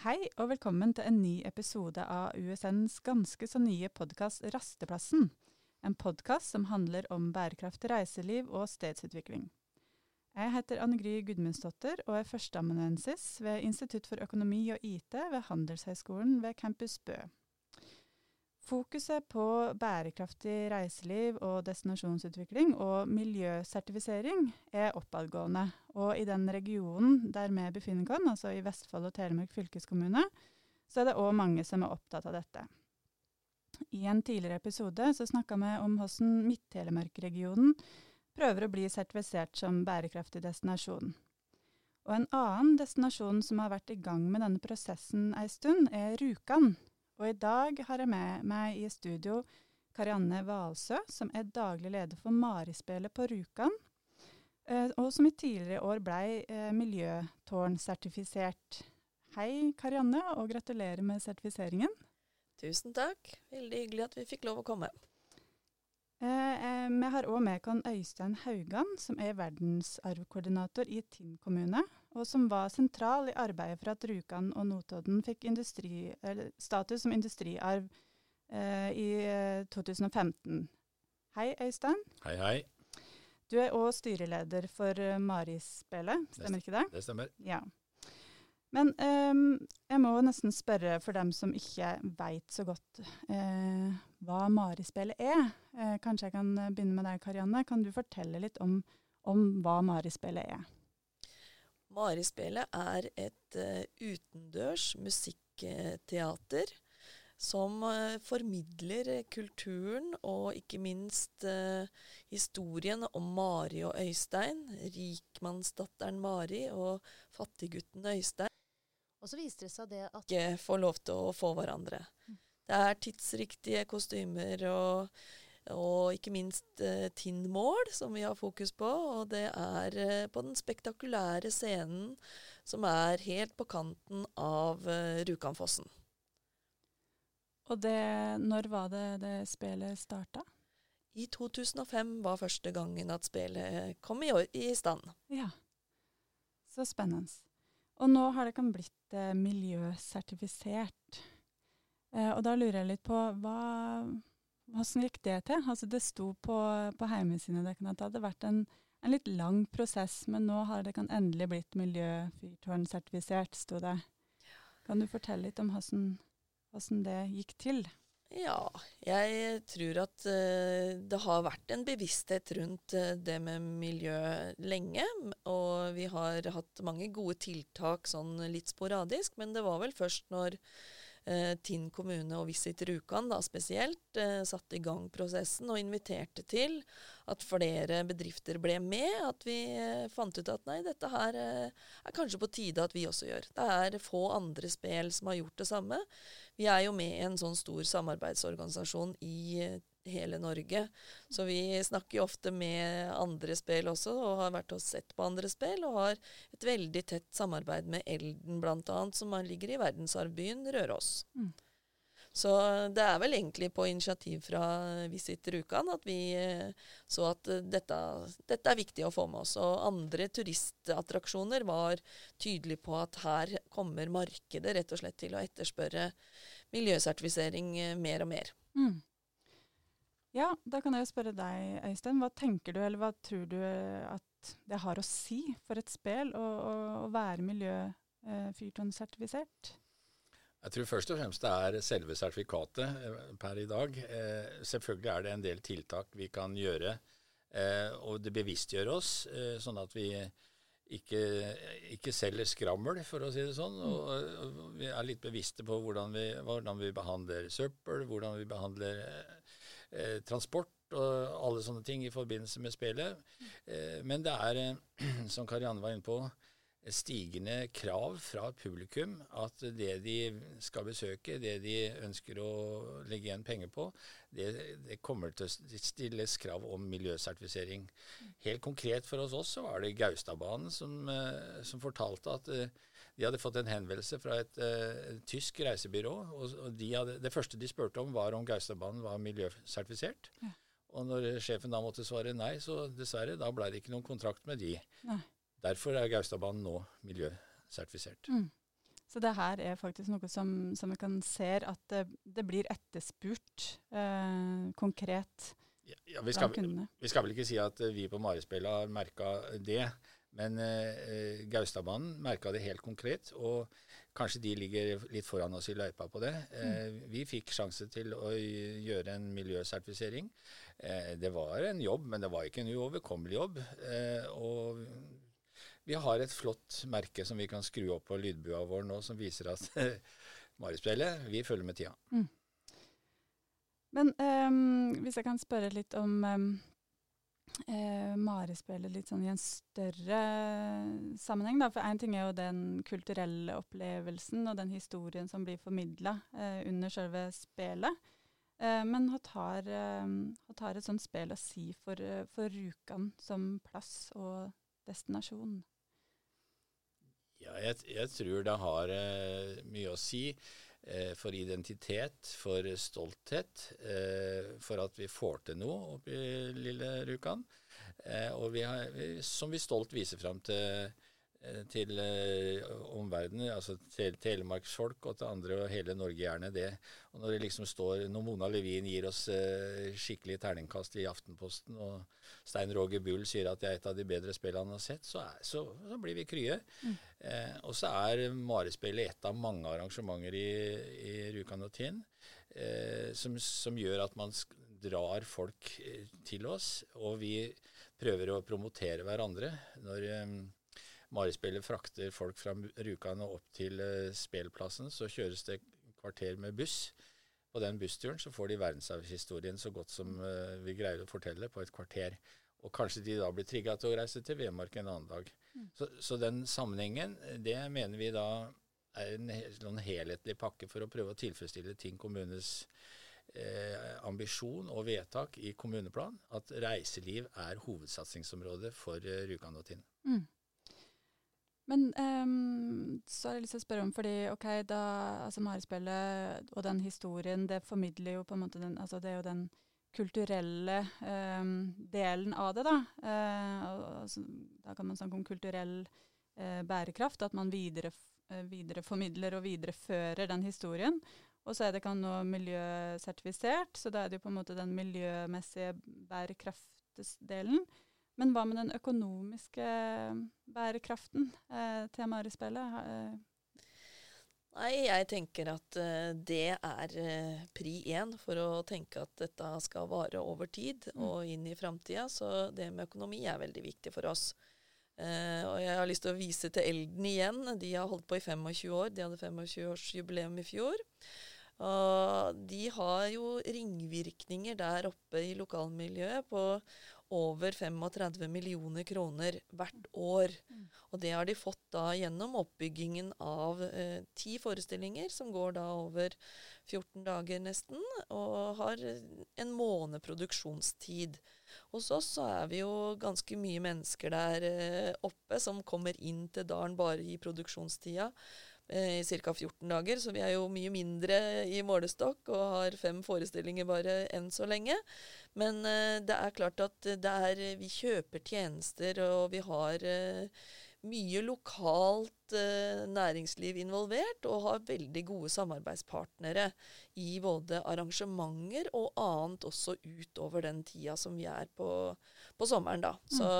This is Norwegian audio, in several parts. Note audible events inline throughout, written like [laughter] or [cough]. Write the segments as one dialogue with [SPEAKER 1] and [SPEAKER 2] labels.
[SPEAKER 1] Hei og velkommen til en ny episode av USNs ganske så nye podkast Rasteplassen. En podkast som handler om bærekraftig reiseliv og stedsutvikling. Jeg heter Anne Gry Gudmundsdottir og er førsteamanuensis ved Institutt for økonomi og IT ved Handelshøyskolen ved Campus Bø. Fokuset på bærekraftig reiseliv og destinasjonsutvikling og miljøsertifisering er oppadgående. Og i den regionen der vi befinner oss, altså i Vestfold og Telemark fylkeskommune, så er det òg mange som er opptatt av dette. I en tidligere episode så snakka vi om hvordan Midt-Telemark-regionen prøver å bli sertifisert som bærekraftig destinasjon. Og en annen destinasjon som har vært i gang med denne prosessen ei stund, er Rjukan. Og i dag har jeg med meg i studio Karianne Valsø, som er daglig leder for Marispelet på Rjukan, eh, og som i tidligere år blei eh, miljøtårnsertifisert. Hei Karianne, og gratulerer med sertifiseringen.
[SPEAKER 2] Tusen takk. Veldig hyggelig at vi fikk lov å komme.
[SPEAKER 1] Eh, vi har òg med oss Øystein Haugan, som er verdensarvkoordinator i Tinn kommune, og som var sentral i arbeidet for at Rjukan og Notodden fikk industri, status som industriarv eh, i 2015. Hei, Øystein.
[SPEAKER 3] Hei, hei.
[SPEAKER 1] Du er òg styreleder for Marispelet, stemmer ikke det?
[SPEAKER 3] Det stemmer.
[SPEAKER 1] Ja. Men um, jeg må nesten spørre for dem som ikke veit så godt eh, hva Marispillet er. Eh, kanskje jeg kan begynne med deg, Karianne. Kan du fortelle litt om, om hva Marispillet er?
[SPEAKER 2] Marispillet er et uh, utendørs musikkteater som uh, formidler kulturen og ikke minst uh, historien om Mari og Øystein. Rikmannsdatteren Mari og fattiggutten Øystein.
[SPEAKER 4] Og så viste det seg det at
[SPEAKER 2] Ikke får lov til å få hverandre. Det er tidsriktige kostymer og, og ikke minst uh, Tinn-mål, som vi har fokus på. Og det er uh, på den spektakulære scenen som er helt på kanten av uh, Rjukanfossen.
[SPEAKER 1] Og det, når var det det spillet starta?
[SPEAKER 2] I 2005 var første gangen at spillet kom i, i stand.
[SPEAKER 1] Ja, så spennende. Og nå har det kan blitt eh, miljøsertifisert. Eh, og da lurer jeg litt på hva, hvordan gikk det til? Altså Det sto på, på hjemmesiden at det hadde vært en, en, litt lang prosess, men nå har det kan endelig blitt miljøfyrtårnsertifisert, sto det. Kan du fortelle litt om hvordan, hvordan det gikk til?
[SPEAKER 2] Ja, jeg tror at uh, det har vært en bevissthet rundt uh, det med miljø lenge. Og vi har hatt mange gode tiltak sånn litt sporadisk, men det var vel først når eh, Tinn kommune og Visit Rjukan spesielt eh, satte i gang prosessen og inviterte til at flere bedrifter ble med. At vi eh, fant ut at nei, dette her eh, er kanskje på tide at vi også gjør. Det er få andre spel som har gjort det samme. Vi er jo med i en sånn stor samarbeidsorganisasjon i eh, hele Norge. Så vi snakker jo ofte med andre spill også, og har vært og sett på andre spill, og har et veldig tett samarbeid med Elden bl.a., som ligger i verdensarvbyen Røros. Mm. Så det er vel egentlig på initiativ fra Visit Rjukan at vi eh, så at dette, dette, er viktig å få med oss. Og andre turistattraksjoner var tydelige på at her kommer markedet rett og slett til å etterspørre miljøsertifisering eh, mer og mer. Mm.
[SPEAKER 1] Ja, da kan jeg jo spørre deg, Øystein. Hva tenker du, eller hva tror du at det har å si for et spel å, å, å være miljøfyrtårnsertifisert?
[SPEAKER 3] Jeg tror først og fremst det er selve sertifikatet eh, per i dag. Eh, selvfølgelig er det en del tiltak vi kan gjøre, eh, og det bevisstgjør oss, eh, sånn at vi ikke, ikke, selger skrammel, for å si det sånn. Og, og vi er litt bevisste på hvordan vi, hvordan vi behandler søppel, hvordan vi behandler eh, transport og alle sånne ting i forbindelse med spillet. Eh, men det er, eh, [clears throat] som Karianne var inne på, stigende krav fra publikum at det de skal besøke, det de ønsker å legge igjen penger på, det, det kommer til å stilles krav om miljøsertifisering. Helt konkret for oss også var det Gaustadbanen som, eh, som fortalte at de hadde fått en henvendelse fra et uh, tysk reisebyrå. og, og de hadde, Det første de spurte om, var om Gaustadbanen var miljøsertifisert. Ja. Og når sjefen da måtte svare nei, så dessverre, da ble det ikke noen kontrakt med de. Nei. Derfor er Gaustadbanen nå miljøsertifisert. Mm.
[SPEAKER 1] Så det her er faktisk noe som, som vi kan se at det, det blir etterspurt eh, konkret
[SPEAKER 3] Ja, ja, vi, skal, vi skal vel ikke si at vi på Marispel har merka det, men eh, Gaustadbanen merka det helt konkret. Og kanskje de ligger litt foran oss i løypa på det. Eh, vi fikk sjanse til å gjøre en miljøsertifisering. Eh, det var en jobb, men det var ikke en uoverkommelig jobb. Eh, og vi har et flott merke som vi kan skru opp på lydbua vår nå, som viser at [laughs] Marispellet, vi følger med tida.
[SPEAKER 1] Men um, hvis jeg kan spørre litt om um, eh, Marespillet litt sånn i en større sammenheng. Da. For én ting er jo den kulturelle opplevelsen og den historien som blir formidla eh, under selve spelet. Eh, men hva tar, eh, tar et sånt spill å si for, eh, for Rjukan som plass og destinasjon?
[SPEAKER 3] Ja, jeg, jeg tror det har eh, mye å si for identitet, for stolthet, eh, for at vi får til noe oppe i lille Rjukan. Eh, og vi har, som vi stolt viser fram til, eh, til eh, omverdenen, altså til telemarksfolk og til andre og hele Norge gjerne det. Og når det liksom står, når Mona Levin gir oss eh, skikkelig terningkast i Aftenposten, og Stein Roger Bull sier at det er et av de bedre spillene han har sett, så, er, så, så blir vi krye. Eh, og så er Marespillet et av mange arrangementer i, i Rjukan og Tinn eh, som, som gjør at man drar folk eh, til oss, og vi prøver å promotere hverandre. Når eh, Marespillet frakter folk fra Rjukan og opp til spelplassen. spillplassen, så kjøres det kvarter med buss. På den bussturen så får de verdensarvhistorien så godt som eh, vi greier å fortelle på et kvarter. Og kanskje de da blir trigga til å reise til Vemork en annen dag. Så, så den sammenhengen, det mener vi da er en he- sånn helhetlig pakke for å prøve å tilfredsstille Tinn kommunes eh, ambisjon og vedtak i kommuneplan, at reiseliv er hovedsatsingsområdet for eh, Rjukan og Tinn.
[SPEAKER 1] Mm. Men um, så har jeg lyst til å spørre om, fordi ok, da, altså Marespillet og den historien, det formidler jo på en måte den, altså det er jo den kulturelle um, delen av det, da. Uh, altså, da kan man snakke om kulturell uh, bærekraft, at man videre, uh, videreformidler og viderefører den historien. Og så er det kan nå miljøsertifisert, så da er det jo på en måte den miljømessige bærekraftdelen. Men hva med den økonomiske bærekraften eh, Marispillet? Ha- Eh,
[SPEAKER 2] Nei, jeg tenker at eh, det er eh, pri én for å tenke at dette skal vare over tid
[SPEAKER 1] Mm.
[SPEAKER 2] og inn i framtida. Så det med økonomi er veldig viktig for oss. Uh, og jeg har lyst til å vise til Elden igjen. De har holdt på i 25 år. De hadde 25-årsjubileum i fjor. Og de har jo ringvirkninger der oppe i lokalmiljøet på over 35 millioner kroner hvert år. Og det har de fått da gjennom oppbyggingen av eh, ti forestillinger, som går da over 14 dager nesten, og har en måned produksjonstid. Hos oss så er vi jo ganske mye mennesker der eh, oppe som kommer inn til dalen bare i produksjonstida i ca. 14 dager, så vi er jo mye mindre i målestokk og har fem forestillinger bare enn så lenge. Men eh, det er klart at det er, vi kjøper tjenester, og vi har eh, mye lokalt eh, næringsliv involvert, og har veldig gode samarbeidspartnere i både arrangementer og annet også utover den tida som vi er på, på sommeren, da. Så,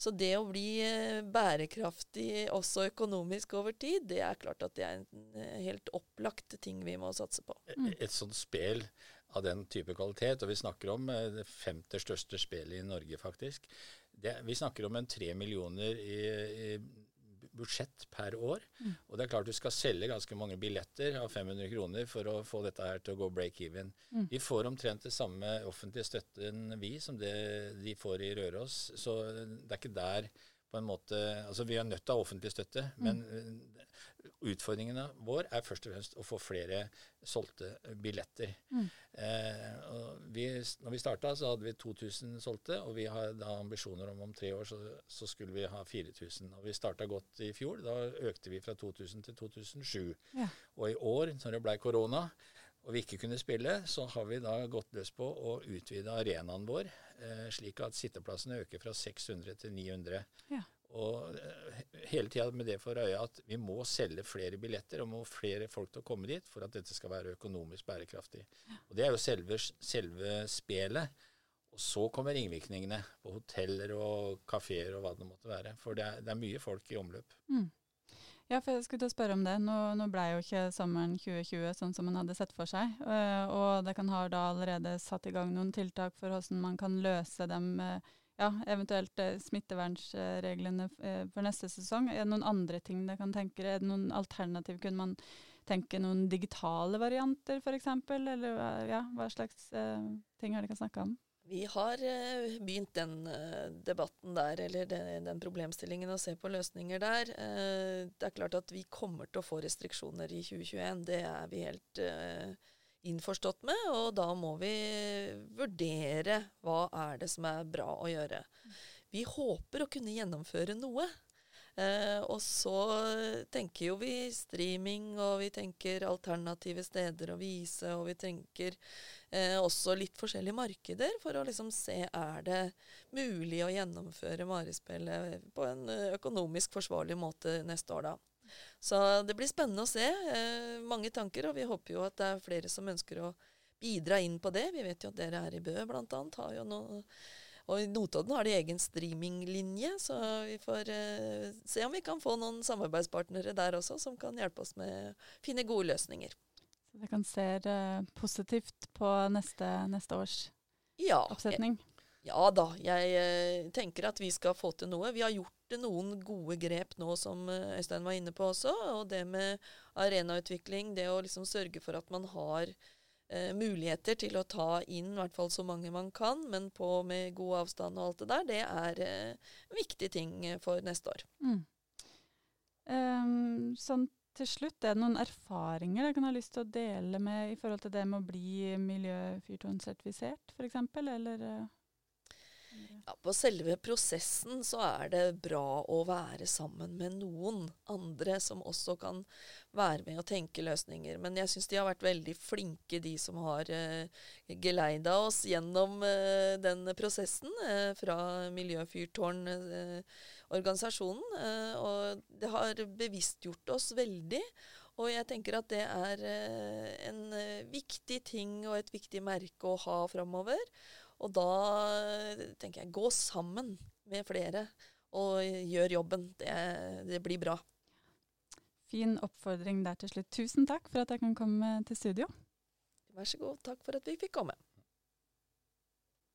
[SPEAKER 2] så det å bli eh, bærekraftig også økonomisk over tid, det er klart at det er en eh, helt opplagt ting vi må satse på.
[SPEAKER 1] Mm.
[SPEAKER 3] Et sånt spel av den type kvalitet, og vi snakker om eh, det femte største spelet i Norge, faktisk. Det, vi snakker om en tre millioner i, i budsjett per år.
[SPEAKER 1] Mm.
[SPEAKER 3] Og det er klart du skal selge ganske mange billetter av 500 kroner for å få dette her til å gå break-even.
[SPEAKER 1] Mm.
[SPEAKER 3] Vi får omtrent det samme offentlige støtten vi som det de får i Røros. Så det er ikke der på en måte Altså vi er nødt til å ha offentlig støtte, men eh, utfordringen vår er først og fremst å få flere solgte billetter.
[SPEAKER 1] Mm.
[SPEAKER 3] Eh, vi, når vi starta, så hadde vi 2000 solgte, og vi har da ambisjoner om om tre år så, så skulle vi ha 4000. Og vi starta godt i fjor. Da økte vi fra 2000 til 2007.
[SPEAKER 1] Ja.
[SPEAKER 3] Og i år, når det ble korona og vi ikke kunne spille, så har vi da gått løs på å utvide arenaen vår, eh, slik at sitteplassene øker fra 600 til 900.
[SPEAKER 1] Ja.
[SPEAKER 3] Og eh, hele tida med det for øye at vi må selge flere billetter og må flere folk til å komme dit for at dette skal være økonomisk bærekraftig. Og Det er jo selve, selve spelet. Og så kommer ringvirkningene på hoteller og kafeer og hva det måtte være. For det er, det er mye folk i omløp.
[SPEAKER 1] Mm. Ja, for jeg skulle til å spørre om det. Nå, nå ble jo ikke sommeren 2020 sånn som man hadde sett for seg. Uh, og det kan ha da allerede satt i gang noen tiltak for hvordan man kan løse dem uh, ja, eventuelt eh, smittevernreglene eh, for neste sesong. Er det noen andre ting dere kan tenke Er det noen alternativ? Kunne man tenke noen digitale varianter f.eks.? Eller ja, hva slags eh, ting har dere snakka om?
[SPEAKER 2] Vi har eh, begynt den eh, debatten der, eller den, den, problemstillingen, å se på løsninger der. Eh, det er klart at vi kommer til å få restriksjoner i 2021. Det er vi helt innforstått med, og da må vi vurdere hva er det som er bra å gjøre. Vi håper å kunne gjennomføre noe. Eh, og så tenker jo vi streaming, og vi tenker alternative steder å vise, og vi tenker eh, også litt forskjellige markeder for å liksom se er det mulig å gjennomføre Marispillet på en økonomisk forsvarlig måte neste år, da. Så det blir spennende å se. Eh, mange tanker, og vi håper jo at det er flere som ønsker å bidra inn på det. Vi vet jo at dere her i Bø bl.a. har jo noe og i Notodden har de egen streaminglinje, så vi får eh, se om vi kan få noen samarbeidspartnere der også som kan hjelpe oss med å finne gode løsninger.
[SPEAKER 1] Så dere kan se eh, positivt på neste, neste års
[SPEAKER 2] ja,
[SPEAKER 1] oppsetning?
[SPEAKER 2] Ja da, jeg eh, tenker at vi skal få til noe. Vi har gjort noen gode grep nå, som eh, Øystein var inne på også. Og det med arenautvikling, det å liksom sørge for at man har eh, muligheter til å ta inn i hvert fall så mange man kan, men på med god avstand og alt det der, det er eh, viktige ting for neste år. Mm.
[SPEAKER 1] Um, sånn til slutt, er det noen erfaringer jeg kan ha lyst til å dele med i forhold til det med å bli miljøfyrtårnsertifisert, f.eks., eller?
[SPEAKER 2] Ja, på selve prosessen så er det bra å være sammen med noen andre som også kan være med og tenke løsninger. Men jeg syns de har vært veldig flinke, de som har uh, geleida oss gjennom uh, den prosessen uh, fra Miljøfyrtårn-organisasjonen. Uh, og det har bevisstgjort oss veldig. Og jeg tenker at det er en viktig ting og et viktig merke å ha framover. Og da tenker jeg gå sammen med flere og gjør jobben. Det, det blir bra.
[SPEAKER 1] Fin oppfordring der til slutt. Tusen takk for at jeg kan komme til studio.
[SPEAKER 2] Vær så god. Takk for at vi fikk komme.